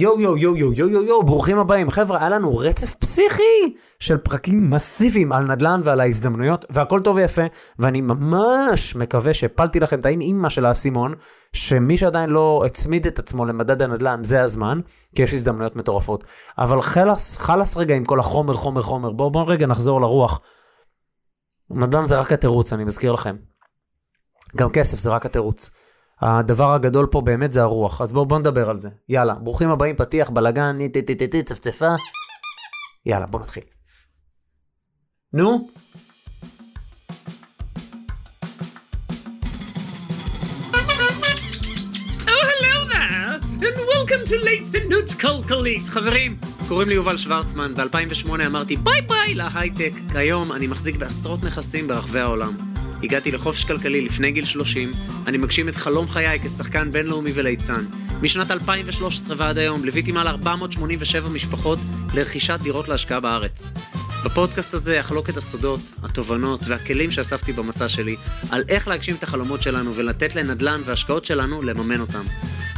יואו יואו יואו יואו יואו יואו יואו, ברוכים הבאים. חבר'ה, היה לנו רצף פסיכי של פרקים מסיביים על נדל"ן ועל ההזדמנויות, והכל טוב ויפה, ואני ממש מקווה שהפלתי לכם את האימא של האסימון, שמי שעדיין לא הצמיד את עצמו למדד הנדל"ן, זה הזמן, כי יש הזדמנויות מטורפות. אבל חלאס, חלאס רגע עם כל החומר, חומר, חומר. בואו בוא רגע נחזור לרוח. נדל"ן זה רק התירוץ, אני מזכיר לכם. גם כסף זה רק התירוץ. הדבר הגדול פה באמת זה הרוח, אז בואו בוא נדבר על זה. יאללה, ברוכים הבאים, פתיח, בלאגן, טי צפצפה. יאללה, בואו נתחיל. נו? Oh. חברים, קוראים לי יובל שוורצמן, ב-2008 אמרתי ביי ביי להייטק. כיום אני מחזיק בעשרות נכסים ברחבי העולם. הגעתי לחופש כלכלי לפני גיל 30, אני מגשים את חלום חיי כשחקן בינלאומי וליצן. משנת 2013 ועד היום ליוויתי מעל 487 משפחות לרכישת דירות להשקעה בארץ. בפודקאסט הזה אחלוק את הסודות, התובנות והכלים שאספתי במסע שלי על איך להגשים את החלומות שלנו ולתת לנדל"ן והשקעות שלנו לממן אותם.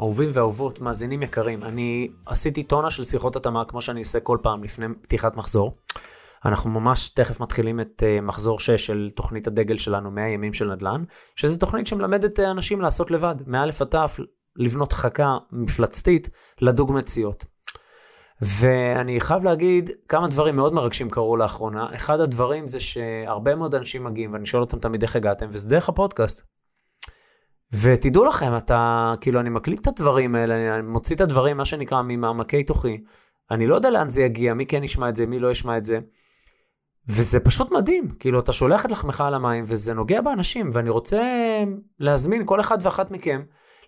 אהובים ואהובות, מאזינים יקרים, אני עשיתי טונה של שיחות התאמה, כמו שאני עושה כל פעם לפני פתיחת מחזור. אנחנו ממש תכף מתחילים את uh, מחזור 6 של תוכנית הדגל שלנו, 100 ימים של נדל"ן, שזו תוכנית שמלמדת uh, אנשים לעשות לבד, מא' עד ת', לבנות חכה מפלצתית לדוג מציאות. ואני חייב להגיד כמה דברים מאוד מרגשים קרו לאחרונה. אחד הדברים זה שהרבה מאוד אנשים מגיעים, ואני שואל אותם תמיד איך הגעתם, וזה דרך הפודקאסט. ותדעו לכם, אתה, כאילו, אני מקליט את הדברים האלה, אני מוציא את הדברים, מה שנקרא, ממעמקי תוכי. אני לא יודע לאן זה יגיע, מי כן ישמע את זה, מי לא ישמע את זה. וזה פשוט מדהים, כאילו, אתה שולח את לחמך על המים, וזה נוגע באנשים, ואני רוצה להזמין כל אחד ואחת מכם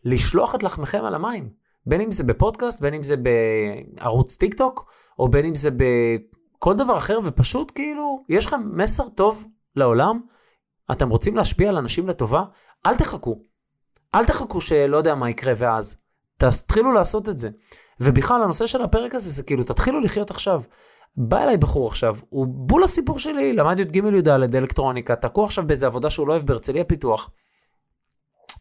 לשלוח את לחמכם על המים. בין אם זה בפודקאסט, בין אם זה בערוץ טיק טוק, או בין אם זה בכל דבר אחר, ופשוט כאילו, יש לכם מסר טוב לעולם, אתם רוצים להשפיע על אנשים לטובה, אל תחכו. אל תחכו שלא יודע מה יקרה ואז. תתחילו לעשות את זה. ובכלל, הנושא של הפרק הזה זה כאילו, תתחילו לחיות עכשיו. בא אליי בחור עכשיו, הוא בול הסיפור שלי, למד י"ג י"ד אלקטרוניקה, תקוע עכשיו באיזה עבודה שהוא לא אוהב בהרצליה פיתוח.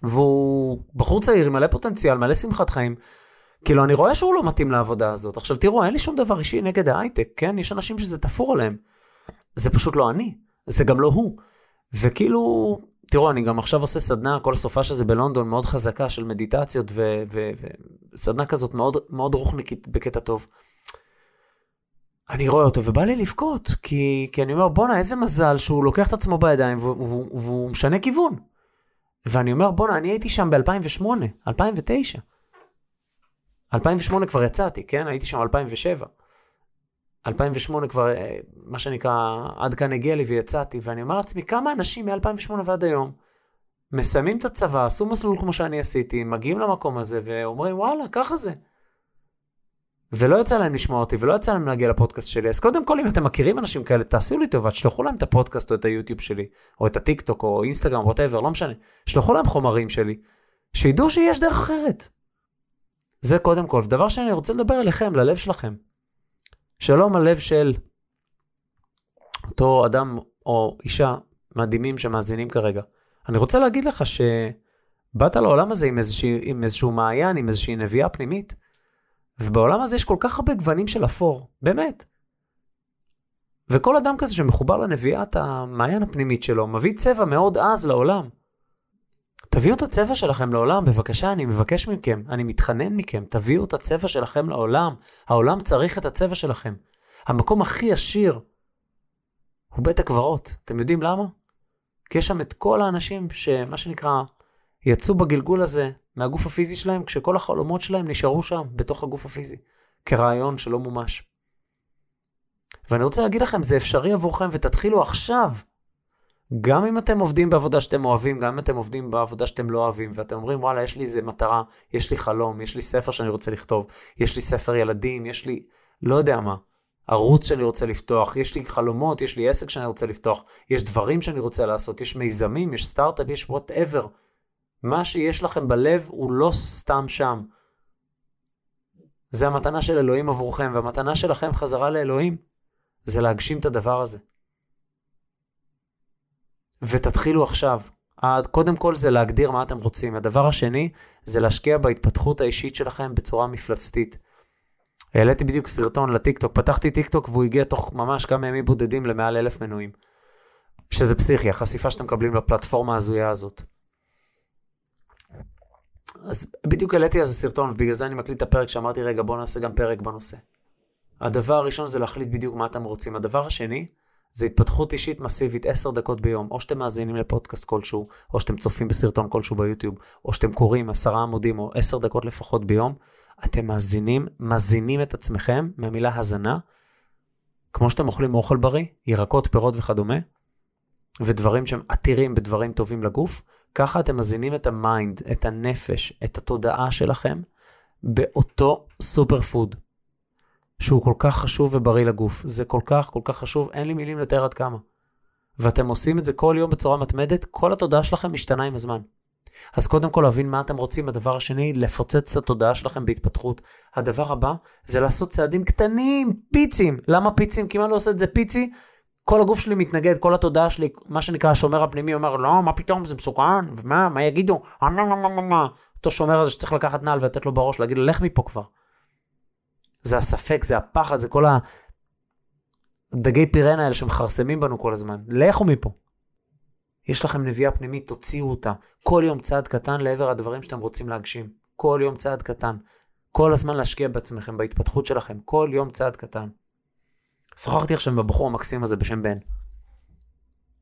והוא בחור צעיר, מלא פוטנציאל, מלא שמחת חיים. כאילו, אני רואה שהוא לא מתאים לעבודה הזאת. עכשיו, תראו, אין לי שום דבר אישי נגד ההייטק, כן? יש אנשים שזה תפור עליהם. זה פשוט לא אני, זה גם לא הוא. וכאילו, תראו, אני גם עכשיו עושה סדנה, כל הסופה שזה בלונדון, מאוד חזקה של מדיטציות, וסדנה כזאת מאוד, מאוד רוחניקית בקטע טוב. אני רואה אותו ובא לי לבכות, כי, כי אני אומר, בואנה, איזה מזל שהוא לוקח את עצמו בידיים והוא, והוא משנה כיוון. ואני אומר, בואנה, אני הייתי שם ב-2008, 2009. 2008 כבר יצאתי, כן? הייתי שם 2007. 2008 כבר, אה, מה שנקרא, עד כאן הגיע לי ויצאתי, ואני אומר לעצמי, כמה אנשים מ-2008 ועד היום מסיימים את הצבא, עשו מסלול כמו שאני עשיתי, מגיעים למקום הזה ואומרים, וואלה, ככה זה. ולא יצא להם לשמוע אותי, ולא יצא להם להגיע לפודקאסט שלי. אז קודם כל, אם אתם מכירים אנשים כאלה, תעשו לי טובה, תשלחו להם את הפודקאסט או את היוטיוב שלי, או את הטיק טוק או אינסטגרם, ווטאבר, לא משנה. שלחו להם חומרים שלי, שידעו שיש דרך אחרת. זה קודם כל. ודבר שני, אני רוצה לדבר אליכם, ללב שלכם. שלום הלב של אותו אדם או אישה מדהימים שמאזינים כרגע. אני רוצה להגיד לך שבאת לעולם הזה עם, איזושהי, עם איזשהו מעיין, עם איזושהי נביאה פנימית. ובעולם הזה יש כל כך הרבה גוונים של אפור, באמת. וכל אדם כזה שמחובר לנביאת המעיין הפנימית שלו, מביא צבע מאוד עז לעולם. תביאו את הצבע שלכם לעולם, בבקשה, אני מבקש מכם, אני מתחנן מכם, תביאו את הצבע שלכם לעולם. העולם צריך את הצבע שלכם. המקום הכי עשיר הוא בית הקברות. אתם יודעים למה? כי יש שם את כל האנשים שמה שנקרא, יצאו בגלגול הזה מהגוף הפיזי שלהם, כשכל החלומות שלהם נשארו שם, בתוך הגוף הפיזי, כרעיון שלא מומש. ואני רוצה להגיד לכם, זה אפשרי עבורכם, ותתחילו עכשיו גם אם אתם עובדים בעבודה שאתם אוהבים, גם אם אתם עובדים בעבודה שאתם לא אוהבים, ואתם אומרים, וואלה, יש לי איזה מטרה, יש לי חלום, יש לי ספר שאני רוצה לכתוב, יש לי ספר ילדים, יש לי, לא יודע מה, ערוץ שאני רוצה לפתוח, יש לי חלומות, יש לי עסק שאני רוצה לפתוח, יש דברים שאני רוצה לעשות, יש מיזמים, יש סטארט-אפ, יש whatever. מה שיש לכם בלב הוא לא סתם שם. זה המתנה של אלוהים עבורכם, והמתנה שלכם חזרה לאלוהים זה להגשים את הדבר הזה. ותתחילו עכשיו. קודם כל זה להגדיר מה אתם רוצים. הדבר השני זה להשקיע בהתפתחות האישית שלכם בצורה מפלצתית. העליתי בדיוק סרטון לטיקטוק, פתחתי טיקטוק והוא הגיע תוך ממש כמה ימים בודדים למעל אלף מנויים. שזה פסיכי, החשיפה שאתם מקבלים לפלטפורמה ההזויה הזאת. אז בדיוק העליתי על זה סרטון, ובגלל זה אני מקליט את הפרק שאמרתי, רגע, בוא נעשה גם פרק בנושא. הדבר הראשון זה להחליט בדיוק מה אתם רוצים. הדבר השני, זה התפתחות אישית מסיבית 10 דקות ביום. או שאתם מאזינים לפודקאסט כלשהו, או שאתם צופים בסרטון כלשהו ביוטיוב, או שאתם קוראים עשרה עמודים או 10 דקות לפחות ביום. אתם מאזינים, מזינים את עצמכם מהמילה הזנה, כמו שאתם אוכלים אוכל בריא, ירקות, פירות וכדומה, ודברים שהם עתירים בדברים טובים לגוף, ככה אתם מזינים את ה mind, את הנפש, את התודעה שלכם, באותו super food, שהוא כל כך חשוב ובריא לגוף. זה כל כך, כל כך חשוב, אין לי מילים לתאר עד כמה. ואתם עושים את זה כל יום בצורה מתמדת, כל התודעה שלכם משתנה עם הזמן. אז קודם כל להבין מה אתם רוצים, הדבר השני, לפוצץ את התודעה שלכם בהתפתחות. הדבר הבא זה לעשות צעדים קטנים, פיצים. למה פיצים? כי אם אני לא עושה את זה פיצי, כל הגוף שלי מתנגד, כל התודעה שלי, מה שנקרא השומר הפנימי אומר, לא, מה פתאום, זה מסוכן, ומה, מה יגידו? אותו שומר הזה שצריך לקחת נעל ולתת לו בראש, להגיד לו, לך מפה כבר. זה הספק, זה הפחד, זה כל הדגי פירנה האלה שמכרסמים בנו כל הזמן. לכו מפה. יש לכם נביאה פנימית, תוציאו אותה. כל יום צעד קטן לעבר הדברים שאתם רוצים להגשים. כל יום צעד קטן. כל הזמן להשקיע בעצמכם, בהתפתחות שלכם. כל יום צעד קטן. שוחחתי עכשיו עם הבחור המקסים הזה בשם בן.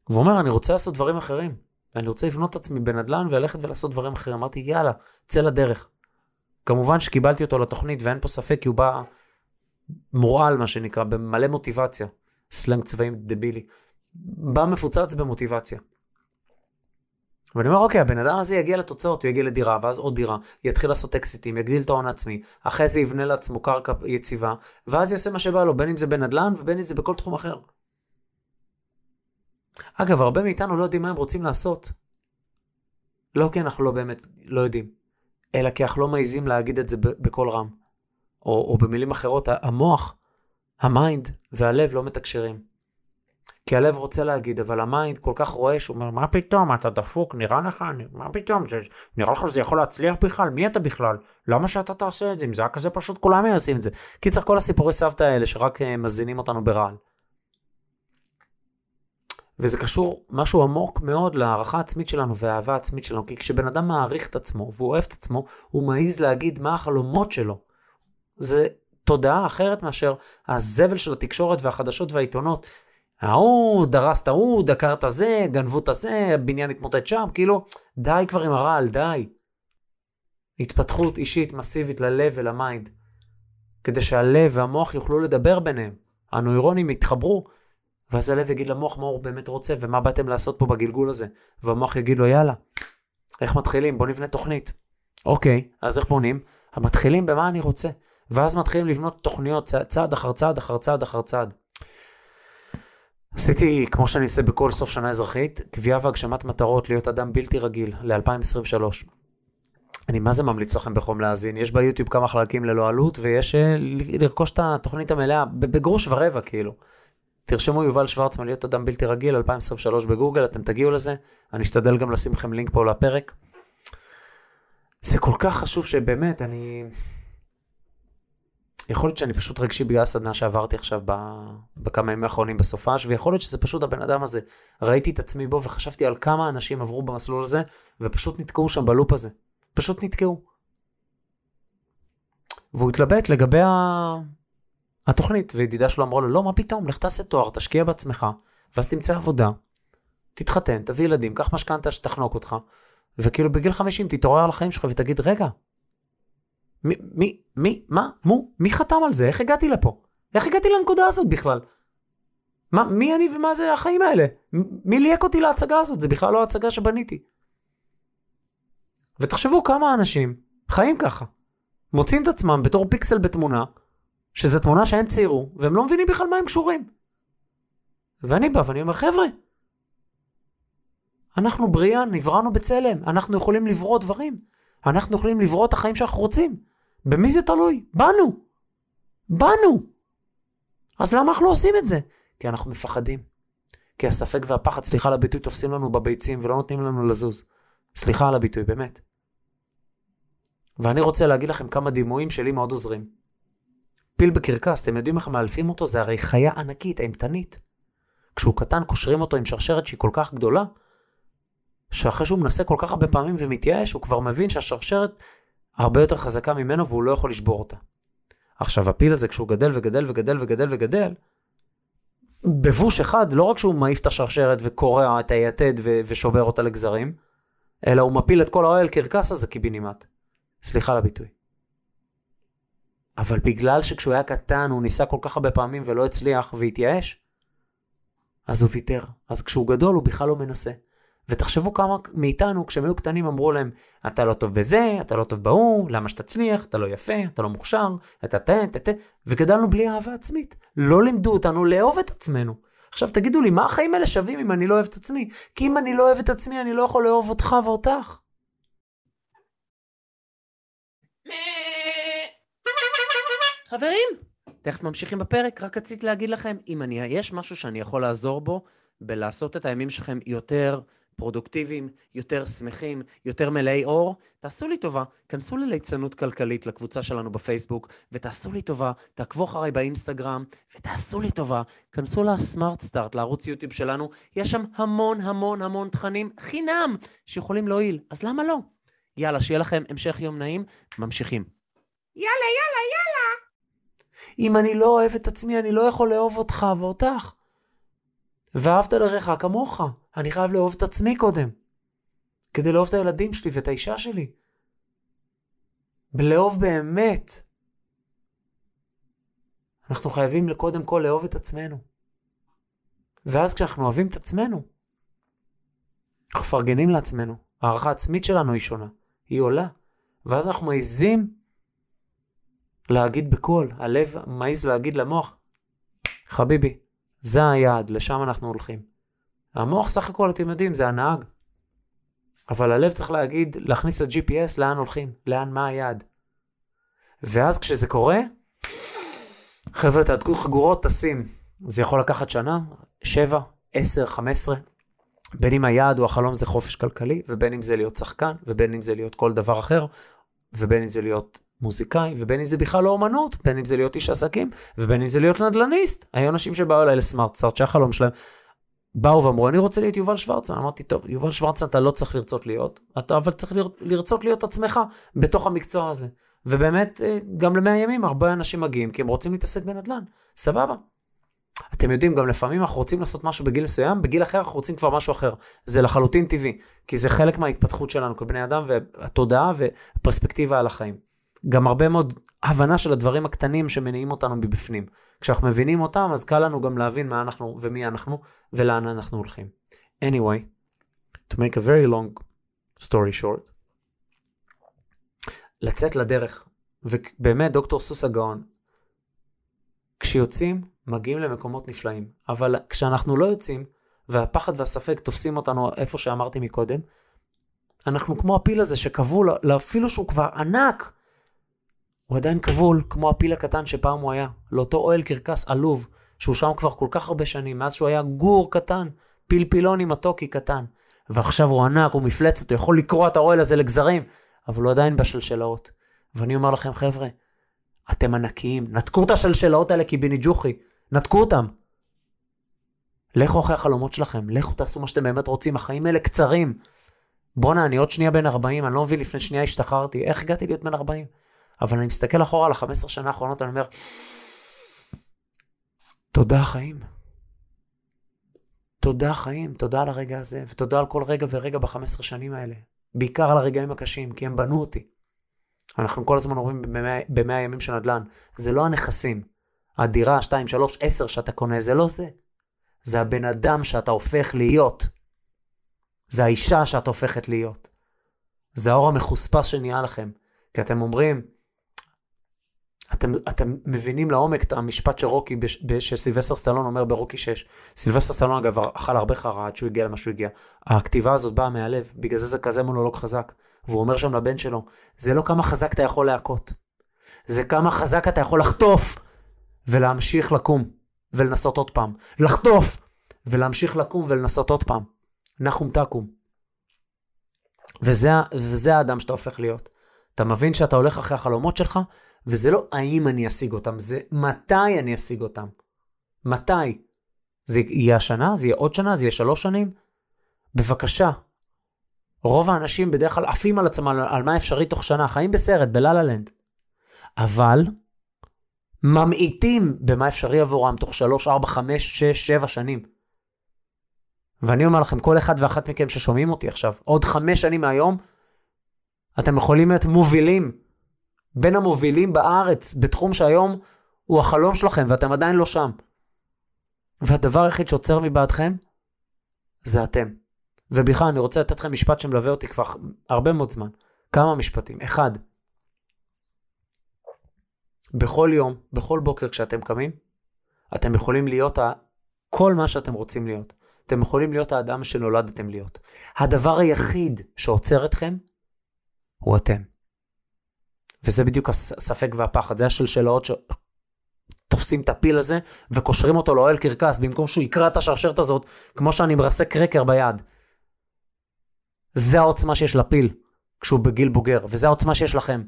והוא אומר, אני רוצה לעשות דברים אחרים. אני רוצה לבנות את עצמי בנדל"ן וללכת ולעשות דברים אחרים. אמרתי, יאללה, צא לדרך. כמובן שקיבלתי אותו לתוכנית ואין פה ספק כי הוא בא מורעל, מה שנקרא, במלא מוטיבציה. סלנג צבאי דבילי. בא מפוצץ במוטיבציה. ואני אומר, אוקיי, הבן אדם הזה יגיע לתוצאות, הוא יגיע לדירה, ואז עוד דירה, יתחיל לעשות אקזיטים, יגדיל את ההון העצמי, אחרי זה יבנה לעצמו קרקע יציבה, ואז יעשה מה שבא לו, בין אם זה בנדל"ן ובין אם זה בכל תחום אחר. אגב, הרבה מאיתנו לא יודעים מה הם רוצים לעשות. לא כי אנחנו לא באמת לא יודעים, אלא כי אנחנו לא מעיזים להגיד את זה בקול רם. או, או במילים אחרות, המוח, ה mind והלב לא מתקשרים. כי הלב רוצה להגיד, אבל ה mind כל כך רואה שהוא אומר, מה פתאום, אתה דפוק, נראה לך, מה פתאום, זה, נראה לך שזה יכול להצליח בכלל, מי אתה בכלל? למה שאתה תעשה את זה? אם זה היה כזה פשוט, כולם היו עושים את זה. קיצר, כל הסיפורי סבתא האלה שרק אה, מזינים אותנו ברעל. וזה קשור משהו עמוק מאוד להערכה העצמית שלנו והאהבה העצמית שלנו, כי כשבן אדם מעריך את עצמו והוא אוהב את עצמו, הוא מעז להגיד מה החלומות שלו. זה תודעה אחרת מאשר הזבל של התקשורת והחדשות והעיתונות. ההוא דרס את ההוא, דקר את הזה, גנבו את הזה, הבניין התמוטט שם, כאילו, די כבר עם הרעל, די. התפתחות אישית מסיבית ללב ול mind, כדי שהלב והמוח יוכלו לדבר ביניהם. הנוירונים יתחברו, ואז הלב יגיד למוח מה הוא באמת רוצה ומה באתם לעשות פה בגלגול הזה. והמוח יגיד לו, יאללה, איך מתחילים? בוא נבנה תוכנית. אוקיי, אז איך בונים? מתחילים במה אני רוצה. ואז מתחילים לבנות תוכניות צעד אחר צעד אחר צעד אחר צעד. עשיתי, כמו שאני עושה בכל סוף שנה אזרחית, קביעה והגשמת מטרות להיות אדם בלתי רגיל ל-2023. אני מה זה ממליץ לכם בחום להאזין, יש ביוטיוב כמה חלקים ללא עלות, ויש uh, לרכוש את התוכנית המלאה בגרוש ורבע כאילו. תרשמו יובל שוורצמן להיות אדם בלתי רגיל 2023 בגוגל, אתם תגיעו לזה, אני אשתדל גם לשים לכם לינק פה לפרק. זה כל כך חשוב שבאמת, אני... יכול להיות שאני פשוט רגשי בגלל הסדנה שעברתי עכשיו בכמה ימים האחרונים בסופש, ויכול להיות שזה פשוט הבן אדם הזה. ראיתי את עצמי בו וחשבתי על כמה אנשים עברו במסלול הזה, ופשוט נתקעו שם בלופ הזה. פשוט נתקעו. והוא התלבט לגבי ה... התוכנית, וידידה שלו אמרה לו, לא, מה פתאום, לך תעשה תואר, תשקיע בעצמך, ואז תמצא עבודה, תתחתן, תביא ילדים, קח משכנתה שתחנוק אותך, וכאילו בגיל 50 תתעורר על החיים שלך ותגיד, רגע, מי, מי, מי, מה, מו, מי חתם על זה? איך הגעתי לפה? איך הגעתי לנקודה הזאת בכלל? מה, מי אני ומה זה החיים האלה? מי ליהק אותי להצגה הזאת? זה בכלל לא הצגה שבניתי. ותחשבו כמה אנשים חיים ככה. מוצאים את עצמם בתור פיקסל בתמונה, שזו תמונה שהם ציירו, והם לא מבינים בכלל מה הם קשורים. ואני בא ואני אומר, חבר'ה, אנחנו בריאה, נבראנו בצלם, אנחנו יכולים לברוא דברים. אנחנו יכולים לברוא את החיים שאנחנו רוצים. במי זה תלוי? בנו. בנו. אז למה אנחנו לא עושים את זה? כי אנחנו מפחדים. כי הספק והפחד, סליחה על הביטוי, תופסים לנו בביצים ולא נותנים לנו לזוז. סליחה על הביטוי, באמת. ואני רוצה להגיד לכם כמה דימויים שלי מאוד עוזרים. פיל בקרקס, אתם יודעים איך מאלפים אותו? זה הרי חיה ענקית, אימתנית. כשהוא קטן, קושרים אותו עם שרשרת שהיא כל כך גדולה, שאחרי שהוא מנסה כל כך הרבה פעמים ומתייאש, הוא כבר מבין שהשרשרת הרבה יותר חזקה ממנו והוא לא יכול לשבור אותה. עכשיו, הפיל הזה, כשהוא גדל וגדל וגדל וגדל וגדל, בבוש אחד, לא רק שהוא מעיף את השרשרת וקורע את היתד ו- ושובר אותה לגזרים, אלא הוא מפיל את כל האוהל קרקס הזה קיבינימט. סליחה על הביטוי. אבל בגלל שכשהוא היה קטן הוא ניסה כל כך הרבה פעמים ולא הצליח והתייאש, אז הוא ויתר. אז כשהוא גדול הוא בכלל לא מנסה. ותחשבו כמה מאיתנו, כשהם היו קטנים, אמרו להם, אתה לא טוב בזה, אתה לא טוב בהוא, למה שתצליח, אתה לא יפה, אתה לא מוכשר, אתה תה, תה, תה, וגדלנו בלי אהבה עצמית. לא לימדו אותנו לאהוב את עצמנו. עכשיו תגידו לי, מה החיים האלה שווים אם אני לא אוהב את עצמי? כי אם אני לא אוהב את עצמי, אני לא יכול לאהוב אותך ואותך. חברים, תכף ממשיכים בפרק, רק רציתי להגיד לכם, אם אני, יש משהו שאני יכול לעזור בו, בלעשות את הימים שלכם יותר פרודוקטיביים, יותר שמחים, יותר מלאי אור, תעשו לי טובה, כנסו לליצנות כלכלית לקבוצה שלנו בפייסבוק, ותעשו לי טובה, תעקבו אחריי באינסטגרם, ותעשו לי טובה, כנסו לסמארט סטארט, לערוץ יוטיוב שלנו, יש שם המון המון המון תכנים חינם שיכולים להועיל, אז למה לא? יאללה, שיהיה לכם המשך יום נעים, ממשיכים. יאללה, יאללה, יאללה. אם אני לא אוהב את עצמי, אני לא יכול לאהוב אותך ואותך. ואהבת לרעך כמוך. אני חייב לאהוב את עצמי קודם. כדי לאהוב את הילדים שלי ואת האישה שלי. בלאהוב באמת. אנחנו חייבים קודם כל לאהוב את עצמנו. ואז כשאנחנו אוהבים את עצמנו, אנחנו מפרגנים לעצמנו. הערכה העצמית שלנו היא שונה, היא עולה. ואז אנחנו מעיזים להגיד בקול, הלב מעז להגיד למוח, חביבי, זה היעד, לשם אנחנו הולכים. המוח סך הכל, אתם יודעים, זה הנהג. אבל הלב צריך להגיד, להכניס ל-GPS לאן הולכים, לאן, מה היעד. ואז כשזה קורה, חבר'ה, תעדכו חגורות, טסים. זה יכול לקחת שנה, שבע, עשר, חמש עשרה. בין אם היעד או החלום זה חופש כלכלי, ובין אם זה להיות שחקן, ובין אם זה להיות כל דבר אחר, ובין אם זה להיות מוזיקאי, ובין אם זה בכלל לא אומנות, בין אם זה להיות איש עסקים, ובין אם זה להיות נדל"ניסט. היו אנשים שבאו אליי לסמארט סארט, שהחלום שלהם, באו ואמרו, אני רוצה להיות יובל שוורצן. אמרתי, טוב, יובל שוורצן אתה לא צריך לרצות להיות, אתה אבל צריך לרצות להיות עצמך בתוך המקצוע הזה. ובאמת, אה, גם למאה ימים הרבה אנשים מגיעים כי הם רוצים להתעסק בנדל"ן. סבבה. אתם יודעים, גם לפעמים אנחנו רוצים לעשות משהו בגיל מסוים, בגיל אחר אנחנו רוצים כבר משהו אחר. זה לחלוטין טבעי, כי זה חלק מההתפתחות שלנו כבני אדם, והתודעה ופרספקטיבה על החיים. גם הרבה מאוד הבנה של הדברים הקטנים שמניעים אותנו מבפנים. כשאנחנו מבינים אותם, אז קל לנו גם להבין מה אנחנו ומי אנחנו ולאן אנחנו הולכים. anyway, to make a very long story short, לצאת לדרך, ובאמת דוקטור סוס הגאון, כשיוצאים, מגיעים למקומות נפלאים, אבל כשאנחנו לא יוצאים, והפחד והספק תופסים אותנו איפה שאמרתי מקודם, אנחנו כמו הפיל הזה שכבול, אפילו שהוא כבר ענק, הוא עדיין כבול, כמו הפיל הקטן שפעם הוא היה, לאותו אוהל קרקס עלוב, שהוא שם כבר כל כך הרבה שנים, מאז שהוא היה גור קטן, פלפילוני מתוקי קטן. ועכשיו הוא ענק, הוא מפלצת, הוא יכול לקרוע את האוהל הזה לגזרים, אבל הוא עדיין בשלשלאות. ואני אומר לכם, חבר'ה, אתם ענקיים, נתקו את השלשלאות האלה קיביני ג'וחי, נתקו אותם. לכו אחרי החלומות שלכם, לכו תעשו מה שאתם באמת רוצים, החיים האלה קצרים. בואנה, אני עוד שנייה בן 40, אני לא מבין, לפני שנייה השתחררתי, איך הגעתי להיות בן 40? אבל אני מסתכל אחורה על ה-15 שנה האחרונות, אני אומר, תודה חיים. תודה חיים, תודה על הרגע הזה, ותודה על כל רגע ורגע ב-15 שנים האלה. בעיקר על הרגעים הקשים, כי הם בנו אותי. אנחנו כל הזמן אומרים במאה ימים של נדל"ן, זה לא הנכסים. הדירה, 2, 3, 10 שאתה קונה, זה לא זה. זה הבן אדם שאתה הופך להיות. זה האישה שאת הופכת להיות. זה האור המחוספס שנהיה לכם. כי אתם אומרים, אתם, אתם מבינים לעומק את המשפט שרוקי, בש- שסילבסטר סטלון אומר ברוקי 6. סילבסטר סטלון אגב אכל הרבה חרא עד שהוא הגיע למה שהוא הגיע. הכתיבה הזאת באה מהלב, בגלל זה זה כזה מונולוג חזק. והוא אומר שם לבן שלו, זה לא כמה חזק אתה יכול להכות, זה כמה חזק אתה יכול לחטוף ולהמשיך לקום ולנסות עוד פעם. לחטוף ולהמשיך לקום ולנסות עוד פעם. נחום תקום. וזה, וזה האדם שאתה הופך להיות. אתה מבין שאתה הולך אחרי החלומות שלך, וזה לא האם אני אשיג אותם, זה מתי אני אשיג אותם. מתי? זה יהיה השנה? זה יהיה עוד שנה? זה יהיה שלוש שנים? בבקשה. רוב האנשים בדרך כלל עפים על עצמם על, מה אפשרי תוך שנה, חיים בסרט, בלה-לה לנד. אבל ממעיטים במה אפשרי עבורם תוך שלוש, ארבע, חמש, שש, שבע שנים. ואני אומר לכם, כל אחד ואחת מכם ששומעים אותי עכשיו, עוד חמש שנים מהיום, אתם יכולים להיות מובילים, בין המובילים בארץ, בתחום שהיום הוא החלום שלכם, ואתם עדיין לא שם. והדבר היחיד שעוצר מבעדכם, זה אתם. ובכלל, אני רוצה לתת לכם משפט שמלווה אותי כבר הרבה מאוד זמן. כמה משפטים. אחד, בכל יום, בכל בוקר כשאתם קמים, אתם יכולים להיות ה... כל מה שאתם רוצים להיות. אתם יכולים להיות האדם שנולדתם להיות. הדבר היחיד שעוצר אתכם הוא אתם. וזה בדיוק הספק והפחד, זה השלשלאות שתופסים את הפיל הזה וקושרים אותו לאוהל קרקס במקום שהוא יקרע את השרשרת הזאת כמו שאני מרסק קרקר ביד. זה העוצמה שיש לפיל כשהוא בגיל בוגר, וזה העוצמה שיש לכם.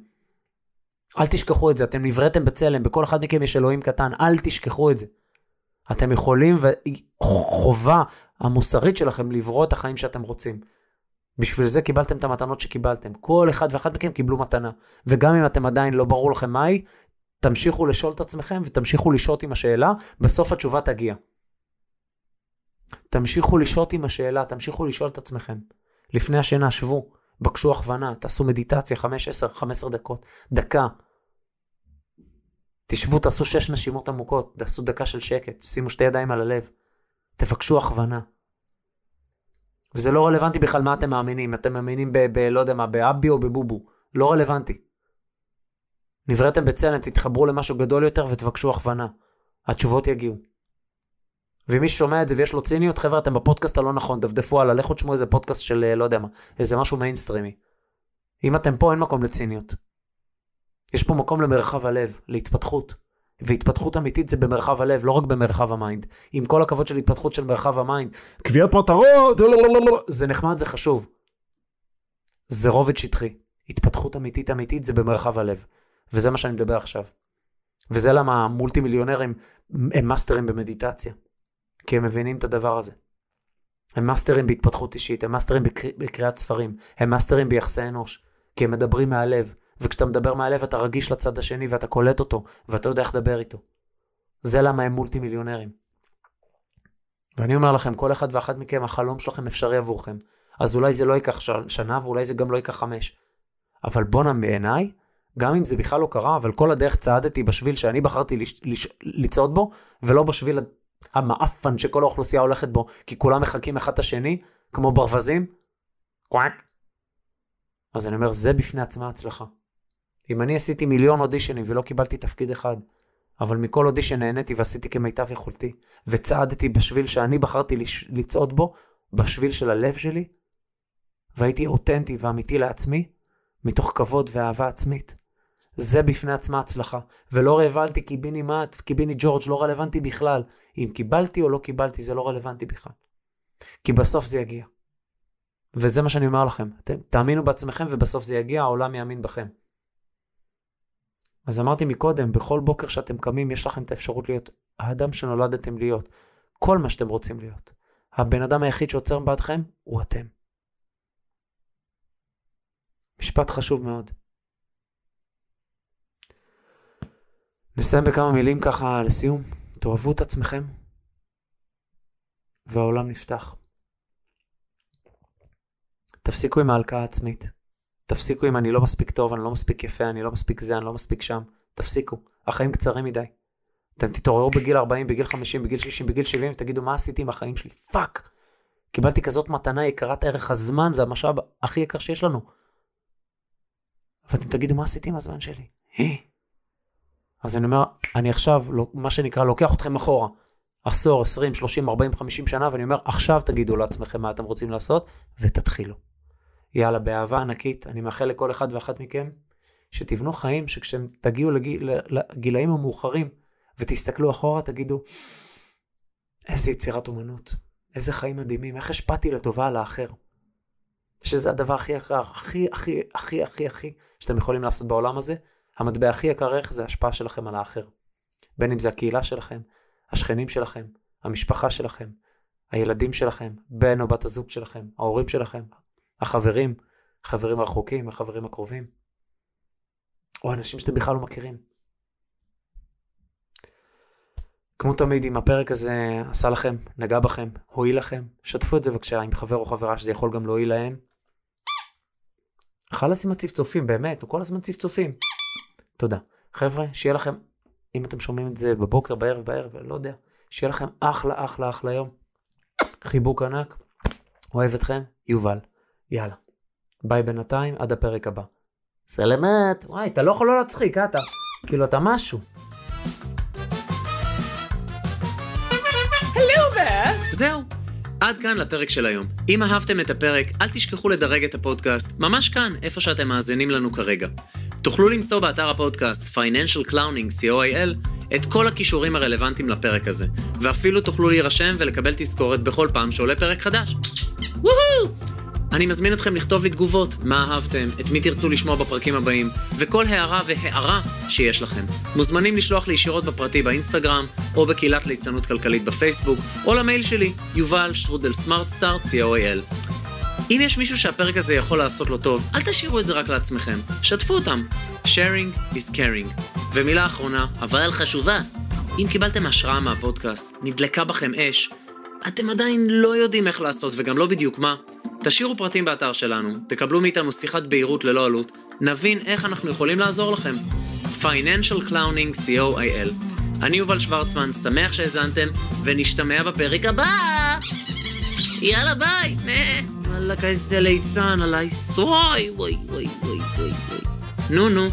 אל תשכחו את זה, אתם נבראתם בצלם, בכל אחד מכם יש אלוהים קטן, אל תשכחו את זה. אתם יכולים, וחובה המוסרית שלכם לברוא את החיים שאתם רוצים. בשביל זה קיבלתם את המתנות שקיבלתם. כל אחד ואחת מכם קיבלו מתנה. וגם אם אתם עדיין לא ברור לכם מהי, תמשיכו לשאול את עצמכם ותמשיכו לשהות עם השאלה, בסוף התשובה תגיע. תמשיכו לשהות עם השאלה, תמשיכו לשאול את עצמכם. לפני השינה שבו, בקשו הכוונה, תעשו מדיטציה 5, 10, 15 דקות, דקה. תשבו, תעשו 6 נשימות עמוקות, תעשו דקה של שקט, שימו שתי ידיים על הלב. תבקשו הכוונה. וזה לא רלוונטי בכלל מה אתם מאמינים, אתם מאמינים ב... ב לא יודע מה, באבי או בבובו. לא רלוונטי. נבראתם בצלם, תתחברו למשהו גדול יותר ותבקשו הכוונה. התשובות יגיעו. ומי ששומע את זה ויש לו ציניות, חבר'ה, אתם בפודקאסט הלא נכון, דפדפו הלאה, לכו תשמעו איזה פודקאסט של לא יודע מה, איזה משהו מיינסטרימי. אם אתם פה, אין מקום לציניות. יש פה מקום למרחב הלב, להתפתחות. והתפתחות אמיתית זה במרחב הלב, לא רק במרחב ה mind. עם כל הכבוד של התפתחות של מרחב ה mind, קביעת מטרות, זה נחמד, זה חשוב. זה רובד שטחי. התפתחות אמיתית אמיתית זה במרחב הלב. וזה מה שאני מדבר עכשיו. וזה למה המולטי מיליונרים הם מאסטרים במדיטציה. כי הם מבינים את הדבר הזה. הם מאסטרים בהתפתחות אישית, הם מאסטרים בקר... בקריאת ספרים, הם מאסטרים ביחסי אנוש, כי הם מדברים מהלב, וכשאתה מדבר מהלב אתה רגיש לצד השני ואתה קולט אותו, ואתה יודע איך לדבר איתו. זה למה הם מולטי מיליונרים. ואני אומר לכם, כל אחד ואחת מכם, החלום שלכם אפשרי עבורכם. אז אולי זה לא ייקח שנה ואולי זה גם לא ייקח חמש. אבל בואנה בעיניי, גם אם זה בכלל לא קרה, אבל כל הדרך צעדתי בשביל שאני בחרתי לש... לש... לצעוד בו, ולא בשביל המאפן שכל האוכלוסייה הולכת בו, כי כולם מחכים אחד את השני, כמו ברווזים. קוואק. אז אני אומר, זה בפני עצמה הצלחה. אם אני עשיתי מיליון אודישנים ולא קיבלתי תפקיד אחד, אבל מכל אודישן נהניתי ועשיתי כמיטב יכולתי, וצעדתי בשביל שאני בחרתי לצעוד בו, בשביל של הלב שלי, והייתי אותנטי ואמיתי לעצמי, מתוך כבוד ואהבה עצמית. זה בפני עצמה הצלחה. ולא רלוונטי קיביני מאט, קיביני ג'ורג', לא רלוונטי בכלל. אם קיבלתי או לא קיבלתי, זה לא רלוונטי בכלל. כי בסוף זה יגיע. וזה מה שאני אומר לכם. אתם תאמינו בעצמכם ובסוף זה יגיע, העולם יאמין בכם. אז אמרתי מקודם, בכל בוקר שאתם קמים, יש לכם את האפשרות להיות האדם שנולדתם להיות. כל מה שאתם רוצים להיות. הבן אדם היחיד שעוצר בעדכם הוא אתם. משפט חשוב מאוד. נסיים בכמה מילים ככה לסיום. תאהבו את עצמכם, והעולם נפתח. תפסיקו עם ההלקאה העצמית. תפסיקו עם אני לא מספיק טוב, אני לא מספיק יפה, אני לא מספיק זה, אני לא מספיק שם. תפסיקו. החיים קצרים מדי. אתם תתעוררו בגיל 40, בגיל 50, בגיל 60, בגיל 70, ותגידו, מה עשיתי עם החיים שלי? fuck. קיבלתי כזאת מתנה יקרת ערך הזמן, זה המשאב הכי יקר שיש לנו. ואתם תגידו, מה עשיתי עם הזמן שלי? אז אני אומר, אני עכשיו, לא- מה שנקרא, לוקח אתכם אחורה. עשור, 20, 30, 40, 50 שנה, ואני אומר, עכשיו תגידו לעצמכם מה אתם רוצים לעשות, ותתחילו. יאללה, באהבה ענקית, אני מאחל לכל אחד ואחת מכם, שתבנו חיים שכשאתם תגיעו לגיל, לגילאים המאוחרים, ותסתכלו אחורה, תגידו, איזה יצירת אומנות, איזה חיים מדהימים, איך השפעתי לטובה על האחר. שזה הדבר הכי יקר, הכי, הכי, הכי, הכי, הכי, שאתם יכולים לעשות בעולם הזה. המטבע הכי יקר ערך זה ההשפעה שלכם על האחר. בין אם זה הקהילה שלכם, השכנים שלכם, המשפחה שלכם, הילדים שלכם, בן או בת הזוג שלכם, ההורים שלכם, החברים, חברים רחוקים, החברים הקרובים, או אנשים שאתם בכלל לא מכירים. כמו תמיד, אם הפרק הזה עשה לכם, נגע בכם, הועיל לכם, שתפו את זה בבקשה עם חבר או חברה שזה יכול גם להועיל להם. חלאס עם הצפצופים, באמת, הוא כל הזמן צפצופים. תודה. חבר'ה, שיהיה לכם, אם אתם שומעים את זה בבוקר, בערב, בערב, לא יודע, שיהיה לכם אחלה, אחלה, אחלה יום. חיבוק ענק, אוהב אתכם, יובל. יאללה. ביי בינתיים, עד הפרק הבא. סלמת. וואי, אתה לא יכול לא להצחיק, אה? אתה, כאילו, אתה משהו. זהו. עד כאן לפרק של היום. אם אהבתם את הפרק, אל תשכחו לדרג את הפודקאסט, ממש כאן, איפה שאתם מאזינים לנו כרגע. תוכלו למצוא באתר הפודקאסט Financial Clowning co.il את כל הכישורים הרלוונטיים לפרק הזה, ואפילו תוכלו להירשם ולקבל תזכורת בכל פעם שעולה פרק חדש. וואו! אני מזמין אתכם לכתוב לי תגובות, מה אהבתם, את מי תרצו לשמוע בפרקים הבאים, וכל הערה והערה שיש לכם. מוזמנים לשלוח לי ישירות בפרטי באינסטגרם, או בקהילת ליצנות כלכלית בפייסבוק, או למייל שלי, יובל שטרודל סמארטסטאר, co.il. אם יש מישהו שהפרק הזה יכול לעשות לו טוב, אל תשאירו את זה רק לעצמכם, שתפו אותם. sharing is caring. ומילה אחרונה, אבל חשובה, אם קיבלתם השראה מהפודקאסט, נדלקה בכם אש, אתם עדיין לא יודעים איך לעשות וגם לא בדיוק מה, תשאירו פרטים באתר שלנו, תקבלו מאיתנו שיחת בהירות ללא עלות, נבין איך אנחנו יכולים לעזור לכם. Financial Clowning co.il אני יובל שוורצמן, שמח שהאזנתם, ונשתמע בפרק הבא! יאללה ביי! וואלכ איזה ליצן עליי, וואי וואי וואי וואי וואי נו נו